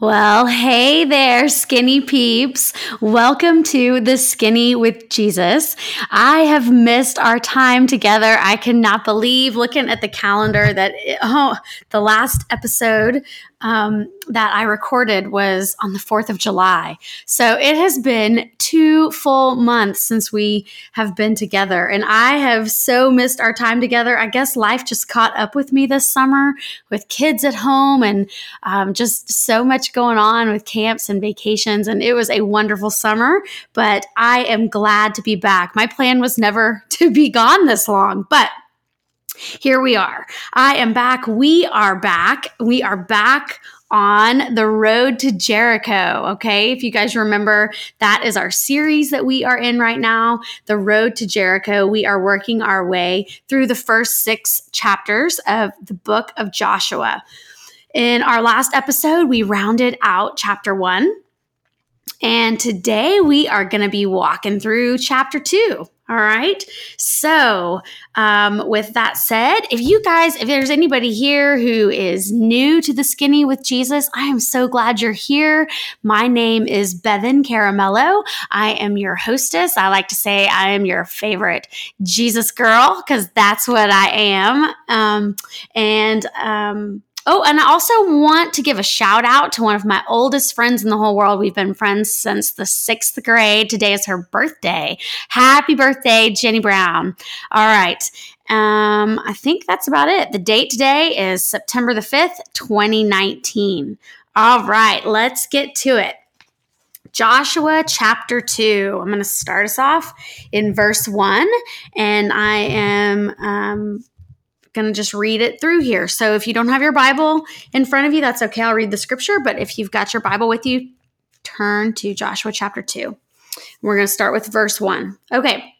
Well, hey there, skinny peeps. Welcome to the Skinny with Jesus. I have missed our time together. I cannot believe looking at the calendar that, oh, the last episode um, that I recorded was on the 4th of July. So it has been two full months since we have been together. And I have so missed our time together. I guess life just caught up with me this summer with kids at home and um, just so much going on with camps and vacations. And it was a wonderful summer, but I am glad to be back. My plan was never to be gone this long, but here we are. I am back. We are back. We are back on the road to Jericho. Okay. If you guys remember, that is our series that we are in right now, the road to Jericho. We are working our way through the first six chapters of the book of Joshua. In our last episode, we rounded out chapter one. And today we are going to be walking through chapter two. All right. So, um, with that said, if you guys, if there's anybody here who is new to the Skinny with Jesus, I am so glad you're here. My name is Bevan Caramello. I am your hostess. I like to say I am your favorite Jesus girl because that's what I am. Um, and, um, Oh, and I also want to give a shout out to one of my oldest friends in the whole world. We've been friends since the sixth grade. Today is her birthday. Happy birthday, Jenny Brown. All right. Um, I think that's about it. The date today is September the 5th, 2019. All right, let's get to it. Joshua chapter 2. I'm going to start us off in verse 1, and I am um, going to just read it through here. So if you don't have your Bible in front of you, that's okay. I'll read the scripture. But if you've got your Bible with you, turn to Joshua chapter 2. We're going to start with verse 1. Okay.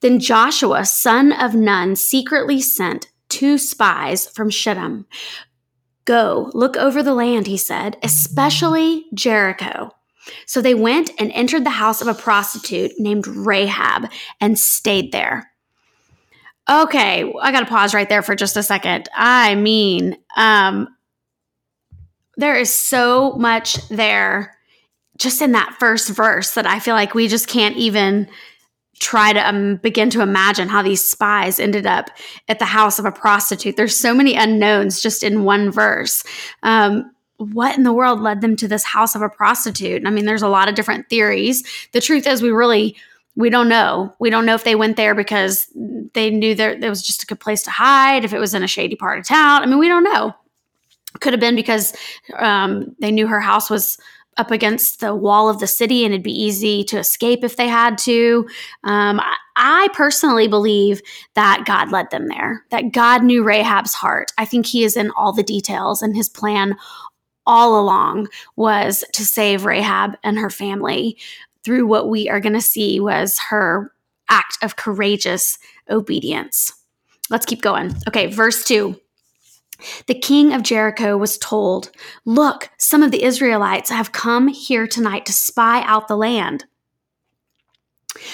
Then Joshua, son of Nun, secretly sent two spies from Shittim. Go, look over the land, he said, especially Jericho. So they went and entered the house of a prostitute named Rahab and stayed there. Okay, I got to pause right there for just a second. I mean, um, there is so much there just in that first verse that I feel like we just can't even try to um, begin to imagine how these spies ended up at the house of a prostitute. There's so many unknowns just in one verse. Um, what in the world led them to this house of a prostitute? I mean, there's a lot of different theories. The truth is, we really we don't know. We don't know if they went there because they knew there, there was just a good place to hide, if it was in a shady part of town. I mean, we don't know. Could have been because um, they knew her house was up against the wall of the city and it'd be easy to escape if they had to. Um, I, I personally believe that God led them there, that God knew Rahab's heart. I think he is in all the details, and his plan all along was to save Rahab and her family through what we are going to see was her act of courageous obedience. Let's keep going. Okay, verse 2. The king of Jericho was told, Look, some of the Israelites have come here tonight to spy out the land.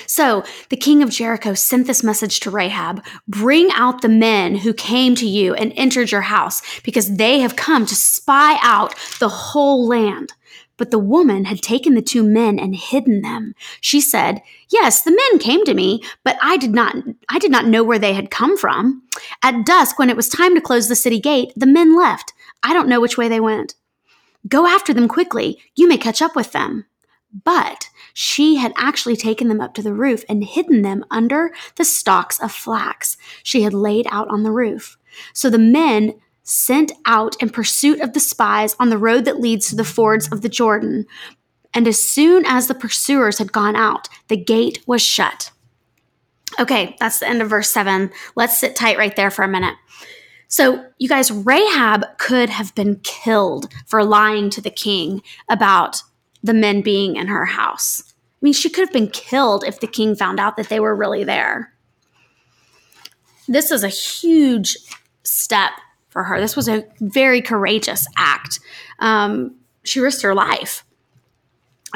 So the king of Jericho sent this message to Rahab Bring out the men who came to you and entered your house, because they have come to spy out the whole land. But the woman had taken the two men and hidden them. She said, "Yes, the men came to me, but I did not I did not know where they had come from. At dusk when it was time to close the city gate, the men left. I don't know which way they went. Go after them quickly. You may catch up with them." But she had actually taken them up to the roof and hidden them under the stalks of flax she had laid out on the roof. So the men sent out in pursuit of the spies on the road that leads to the fords of the Jordan. And as soon as the pursuers had gone out, the gate was shut. Okay, that's the end of verse 7. Let's sit tight right there for a minute. So, you guys, Rahab could have been killed for lying to the king about the men being in her house. I mean, she could have been killed if the king found out that they were really there. This is a huge step for her. This was a very courageous act. Um, she risked her life.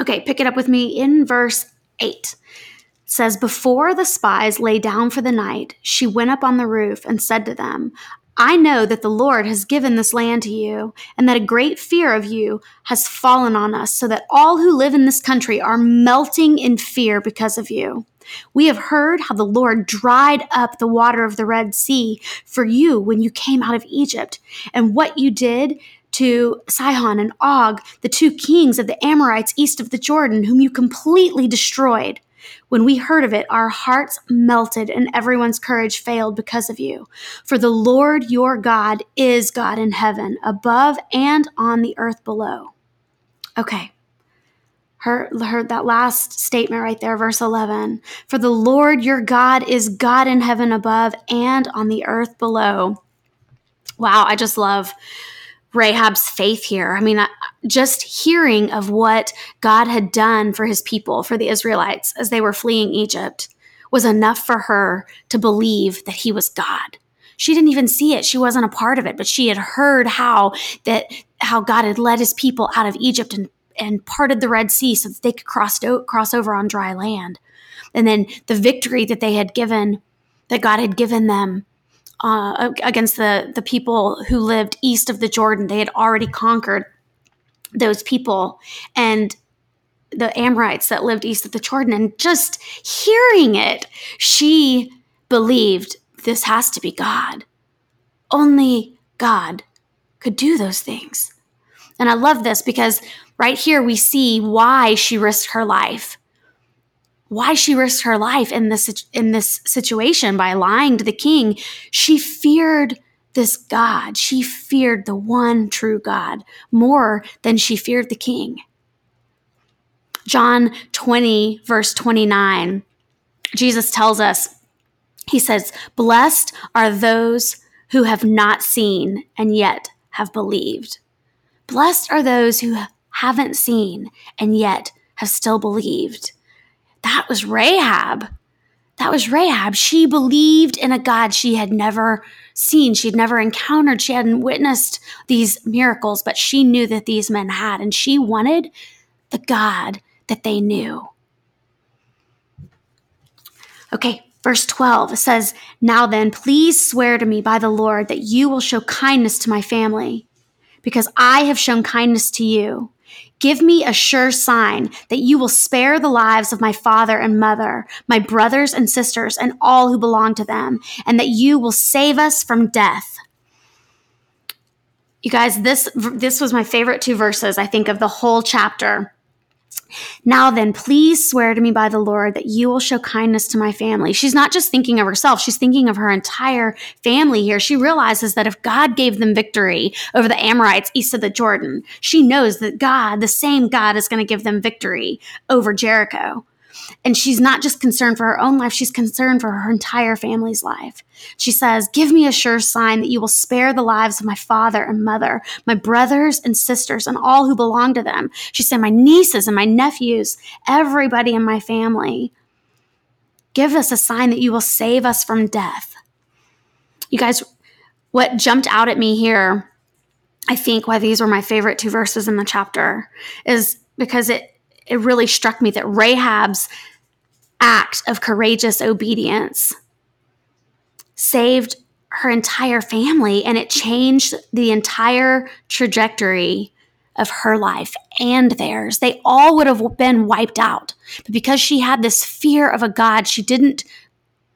Okay, pick it up with me in verse 8. It says, Before the spies lay down for the night, she went up on the roof and said to them, I know that the Lord has given this land to you, and that a great fear of you has fallen on us, so that all who live in this country are melting in fear because of you. We have heard how the Lord dried up the water of the Red Sea for you when you came out of Egypt, and what you did to Sihon and Og, the two kings of the Amorites east of the Jordan, whom you completely destroyed. When we heard of it, our hearts melted and everyone's courage failed because of you. For the Lord your God is God in heaven, above and on the earth below. Okay. Heard, heard that last statement right there, verse 11. For the Lord your God is God in heaven above and on the earth below. Wow, I just love Rahab's faith here. I mean, just hearing of what God had done for his people, for the Israelites, as they were fleeing Egypt, was enough for her to believe that he was God. She didn't even see it. She wasn't a part of it, but she had heard how that how God had led his people out of Egypt and, and parted the Red Sea so that they could cross, cross over on dry land. And then the victory that they had given, that God had given them uh, against the, the people who lived east of the Jordan. They had already conquered those people and the Amorites that lived east of the Jordan. And just hearing it, she believed this has to be God. Only God could do those things. And I love this because right here we see why she risked her life why she risked her life in this in this situation by lying to the king. She feared this God. She feared the one true God more than she feared the king. John 20 verse 29. Jesus tells us he says, "Blessed are those who have not seen and yet have believed." Blessed are those who haven't seen and yet have still believed that was Rahab. That was Rahab. She believed in a God she had never seen, she'd never encountered, she hadn't witnessed these miracles, but she knew that these men had, and she wanted the God that they knew. Okay, verse 12 says, Now then, please swear to me by the Lord that you will show kindness to my family, because I have shown kindness to you. Give me a sure sign that you will spare the lives of my father and mother, my brothers and sisters, and all who belong to them, and that you will save us from death. You guys, this this was my favorite two verses I think of the whole chapter. Now then, please swear to me by the Lord that you will show kindness to my family. She's not just thinking of herself, she's thinking of her entire family here. She realizes that if God gave them victory over the Amorites east of the Jordan, she knows that God, the same God, is going to give them victory over Jericho. And she's not just concerned for her own life, she's concerned for her entire family's life. She says, Give me a sure sign that you will spare the lives of my father and mother, my brothers and sisters, and all who belong to them. She said, My nieces and my nephews, everybody in my family. Give us a sign that you will save us from death. You guys, what jumped out at me here, I think why these were my favorite two verses in the chapter, is because it it really struck me that Rahab's act of courageous obedience saved her entire family and it changed the entire trajectory of her life and theirs. They all would have been wiped out. But because she had this fear of a God she didn't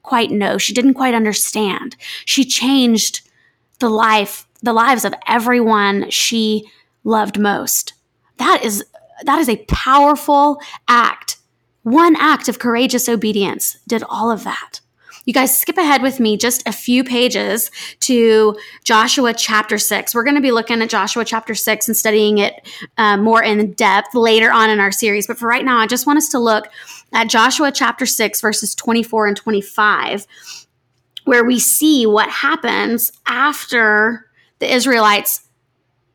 quite know, she didn't quite understand, she changed the life, the lives of everyone she loved most. That is that is a powerful act. One act of courageous obedience did all of that. You guys skip ahead with me just a few pages to Joshua chapter 6. We're going to be looking at Joshua chapter 6 and studying it uh, more in depth later on in our series. But for right now, I just want us to look at Joshua chapter 6, verses 24 and 25, where we see what happens after the Israelites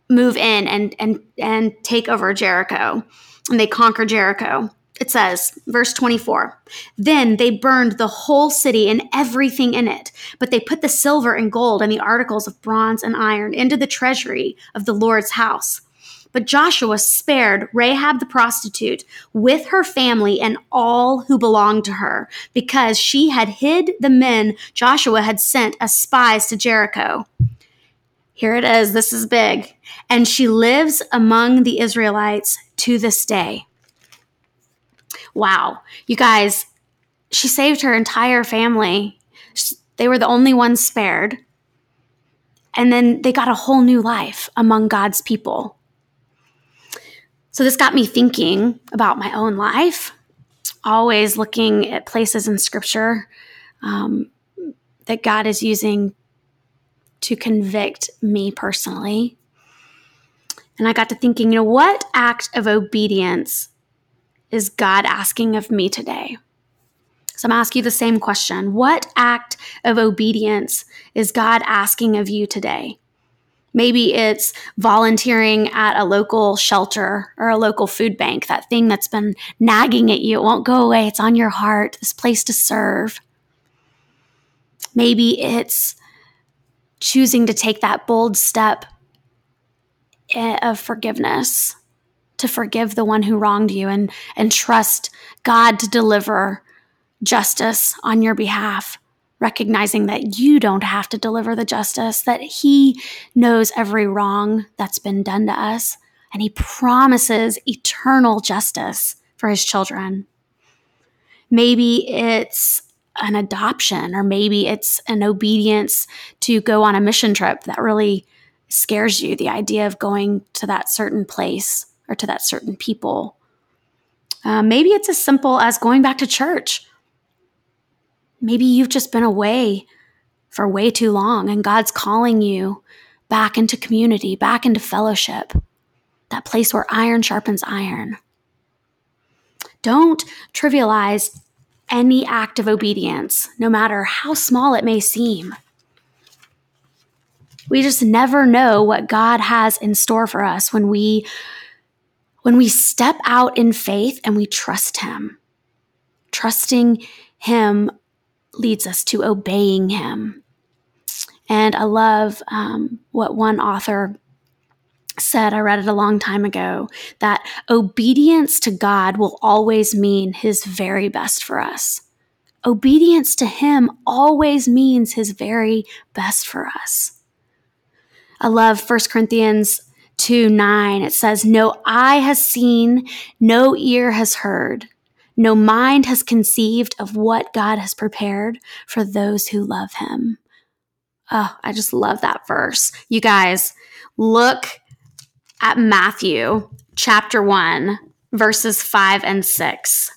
move in and and and take over Jericho and they conquer Jericho. It says, verse 24, then they burned the whole city and everything in it, but they put the silver and gold and the articles of bronze and iron into the treasury of the Lord's house. But Joshua spared Rahab the prostitute with her family and all who belonged to her, because she had hid the men Joshua had sent as spies to Jericho. Here it is. This is big. And she lives among the Israelites to this day. Wow. You guys, she saved her entire family. They were the only ones spared. And then they got a whole new life among God's people. So this got me thinking about my own life, always looking at places in scripture um, that God is using to convict me personally. And I got to thinking, you know, what act of obedience is God asking of me today? So I'm asking you the same question. What act of obedience is God asking of you today? Maybe it's volunteering at a local shelter or a local food bank, that thing that's been nagging at you. It won't go away. It's on your heart, this place to serve. Maybe it's choosing to take that bold step eh, of forgiveness to forgive the one who wronged you and, and trust God to deliver justice on your behalf, recognizing that you don't have to deliver the justice, that He knows every wrong that's been done to us, and He promises eternal justice for His children. Maybe it's an adoption, or maybe it's an obedience to go on a mission trip that really scares you, the idea of going to that certain place or to that certain people. Uh, maybe it's as simple as going back to church. Maybe you've just been away for way too long and God's calling you back into community, back into fellowship, that place where iron sharpens iron. Don't trivialize any act of obedience, no matter how small it may seem. We just never know what God has in store for us when we when we step out in faith and we trust Him, trusting Him leads us to obeying Him. And I love um, what one author said, I read it a long time ago, that obedience to God will always mean His very best for us. Obedience to Him always means His very best for us. I love 1 Corinthians 2 9, it says, No eye has seen, no ear has heard, no mind has conceived of what God has prepared for those who love him. Oh, I just love that verse. You guys, look at Matthew chapter 1, verses 5 and 6.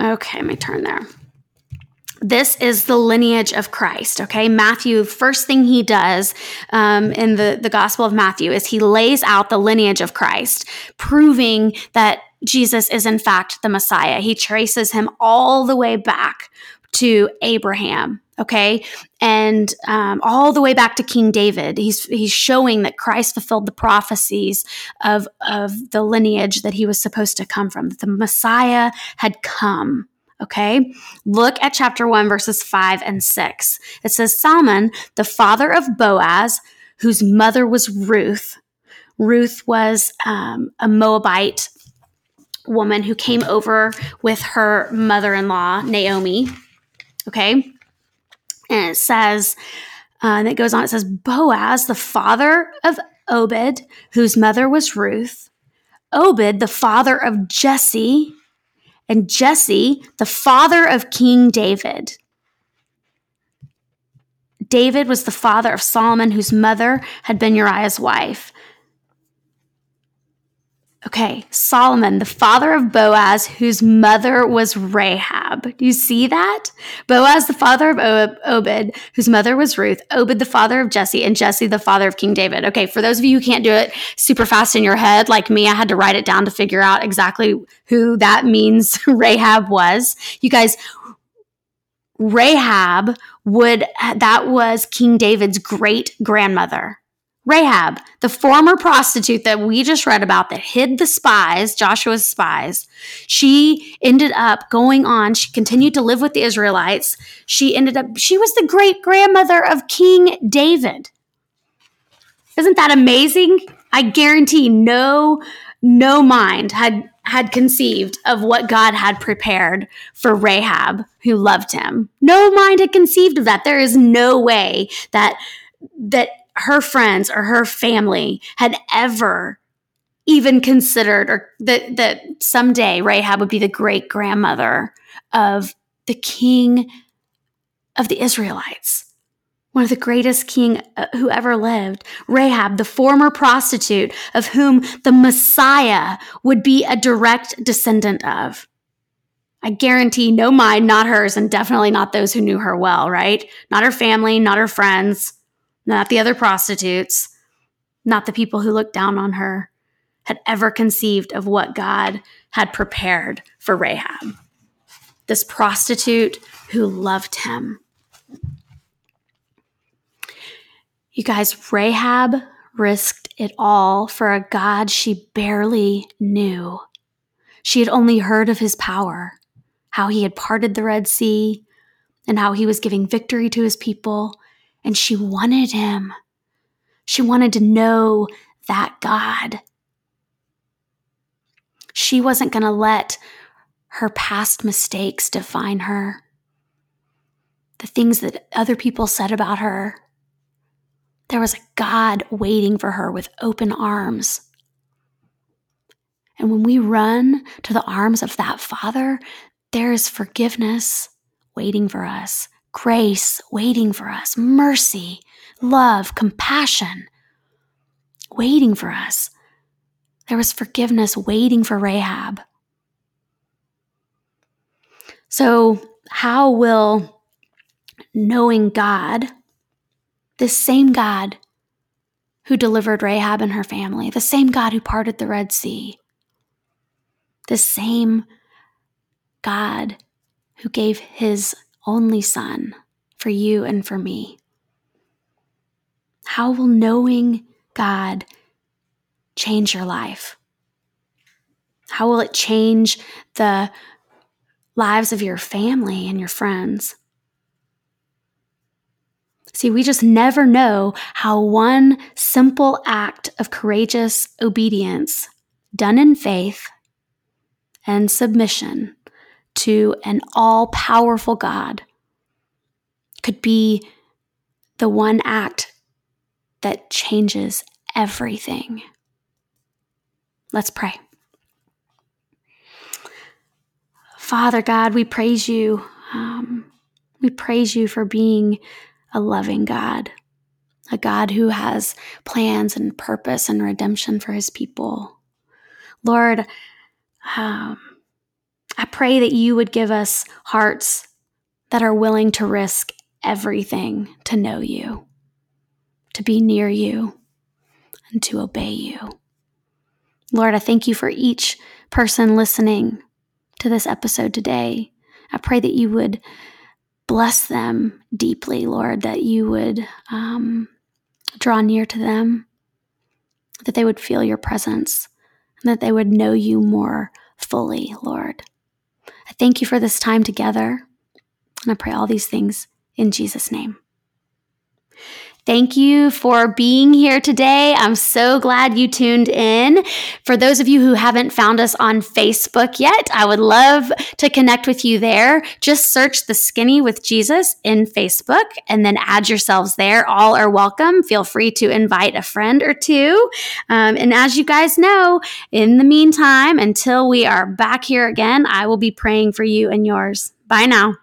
Okay, let me turn there this is the lineage of Christ. Okay, Matthew. First thing he does um, in the the Gospel of Matthew is he lays out the lineage of Christ, proving that Jesus is in fact the Messiah. He traces him all the way back to Abraham. Okay, and um, all the way back to King David. He's he's showing that Christ fulfilled the prophecies of of the lineage that he was supposed to come from. That the Messiah had come. Okay. Look at chapter 1, verses 5 and 6. It says Salmon, the father of Boaz, whose mother was Ruth. Ruth was um, a Moabite woman who came over with her mother in law, Naomi. Okay. And it says, uh, and it goes on, it says, Boaz, the father of Obed, whose mother was Ruth. Obed, the father of Jesse, and Jesse, the father of King David. David was the father of Solomon, whose mother had been Uriah's wife. Okay, Solomon, the father of Boaz, whose mother was Rahab. Do you see that? Boaz, the father of Obed, whose mother was Ruth. Obed, the father of Jesse, and Jesse, the father of King David. Okay, for those of you who can't do it super fast in your head, like me, I had to write it down to figure out exactly who that means Rahab was. You guys, Rahab would, that was King David's great grandmother. Rahab, the former prostitute that we just read about that hid the spies, Joshua's spies, she ended up going on. She continued to live with the Israelites. She ended up, she was the great grandmother of King David. Isn't that amazing? I guarantee no, no mind had had conceived of what God had prepared for Rahab, who loved him. No mind had conceived of that. There is no way that that her friends or her family had ever even considered or that that someday Rahab would be the great grandmother of the king of the Israelites one of the greatest king uh, who ever lived, Rahab, the former prostitute of whom the Messiah would be a direct descendant of. I guarantee no mine, not hers, and definitely not those who knew her well, right? Not her family, not her friends, not the other prostitutes, not the people who looked down on her, had ever conceived of what God had prepared for Rahab. This prostitute who loved him. You guys, Rahab risked it all for a God she barely knew. She had only heard of his power, how he had parted the Red Sea, and how he was giving victory to his people, and she wanted him. She wanted to know that God. She wasn't going to let her past mistakes define her. The things that other people said about her, there was a God waiting for her with open arms. And when we run to the arms of that Father, there is forgiveness waiting for us, grace waiting for us, mercy, love, compassion waiting for us. There was forgiveness waiting for Rahab. So, how will knowing God this same God who delivered Rahab and her family, the same God who parted the Red Sea, the same God who gave his only Son for you and for me. How will knowing God change your life? How will it change the lives of your family and your friends? See, we just never know how one simple act of courageous obedience, done in faith and submission to an all powerful God, could be the one act that changes everything. Let's pray. Father God, we praise you. Um, we praise you for being a loving God, a God who has plans and purpose and redemption for his people. Lord, um, I pray that you would give us hearts that are willing to risk everything to know you, to be near you, and to obey you. Lord, I thank you for each person listening to this episode today. I pray that you would bless them deeply, Lord, that you would um, draw near to them, that they would feel your presence, and that they would know you more fully, Lord. I thank you for this time together, and I pray all these things in Jesus' name. Thank you for being here today. I'm so glad you tuned in. For those of you who haven't found us on Facebook yet, I would love to connect with you there. Just search the Skinny with Jesus in Facebook and then add yourselves there. All are welcome. Feel free to invite a friend or two. Um, and as you guys know, in the meantime, until we are back here again, I will be praying for you and yours. Bye now.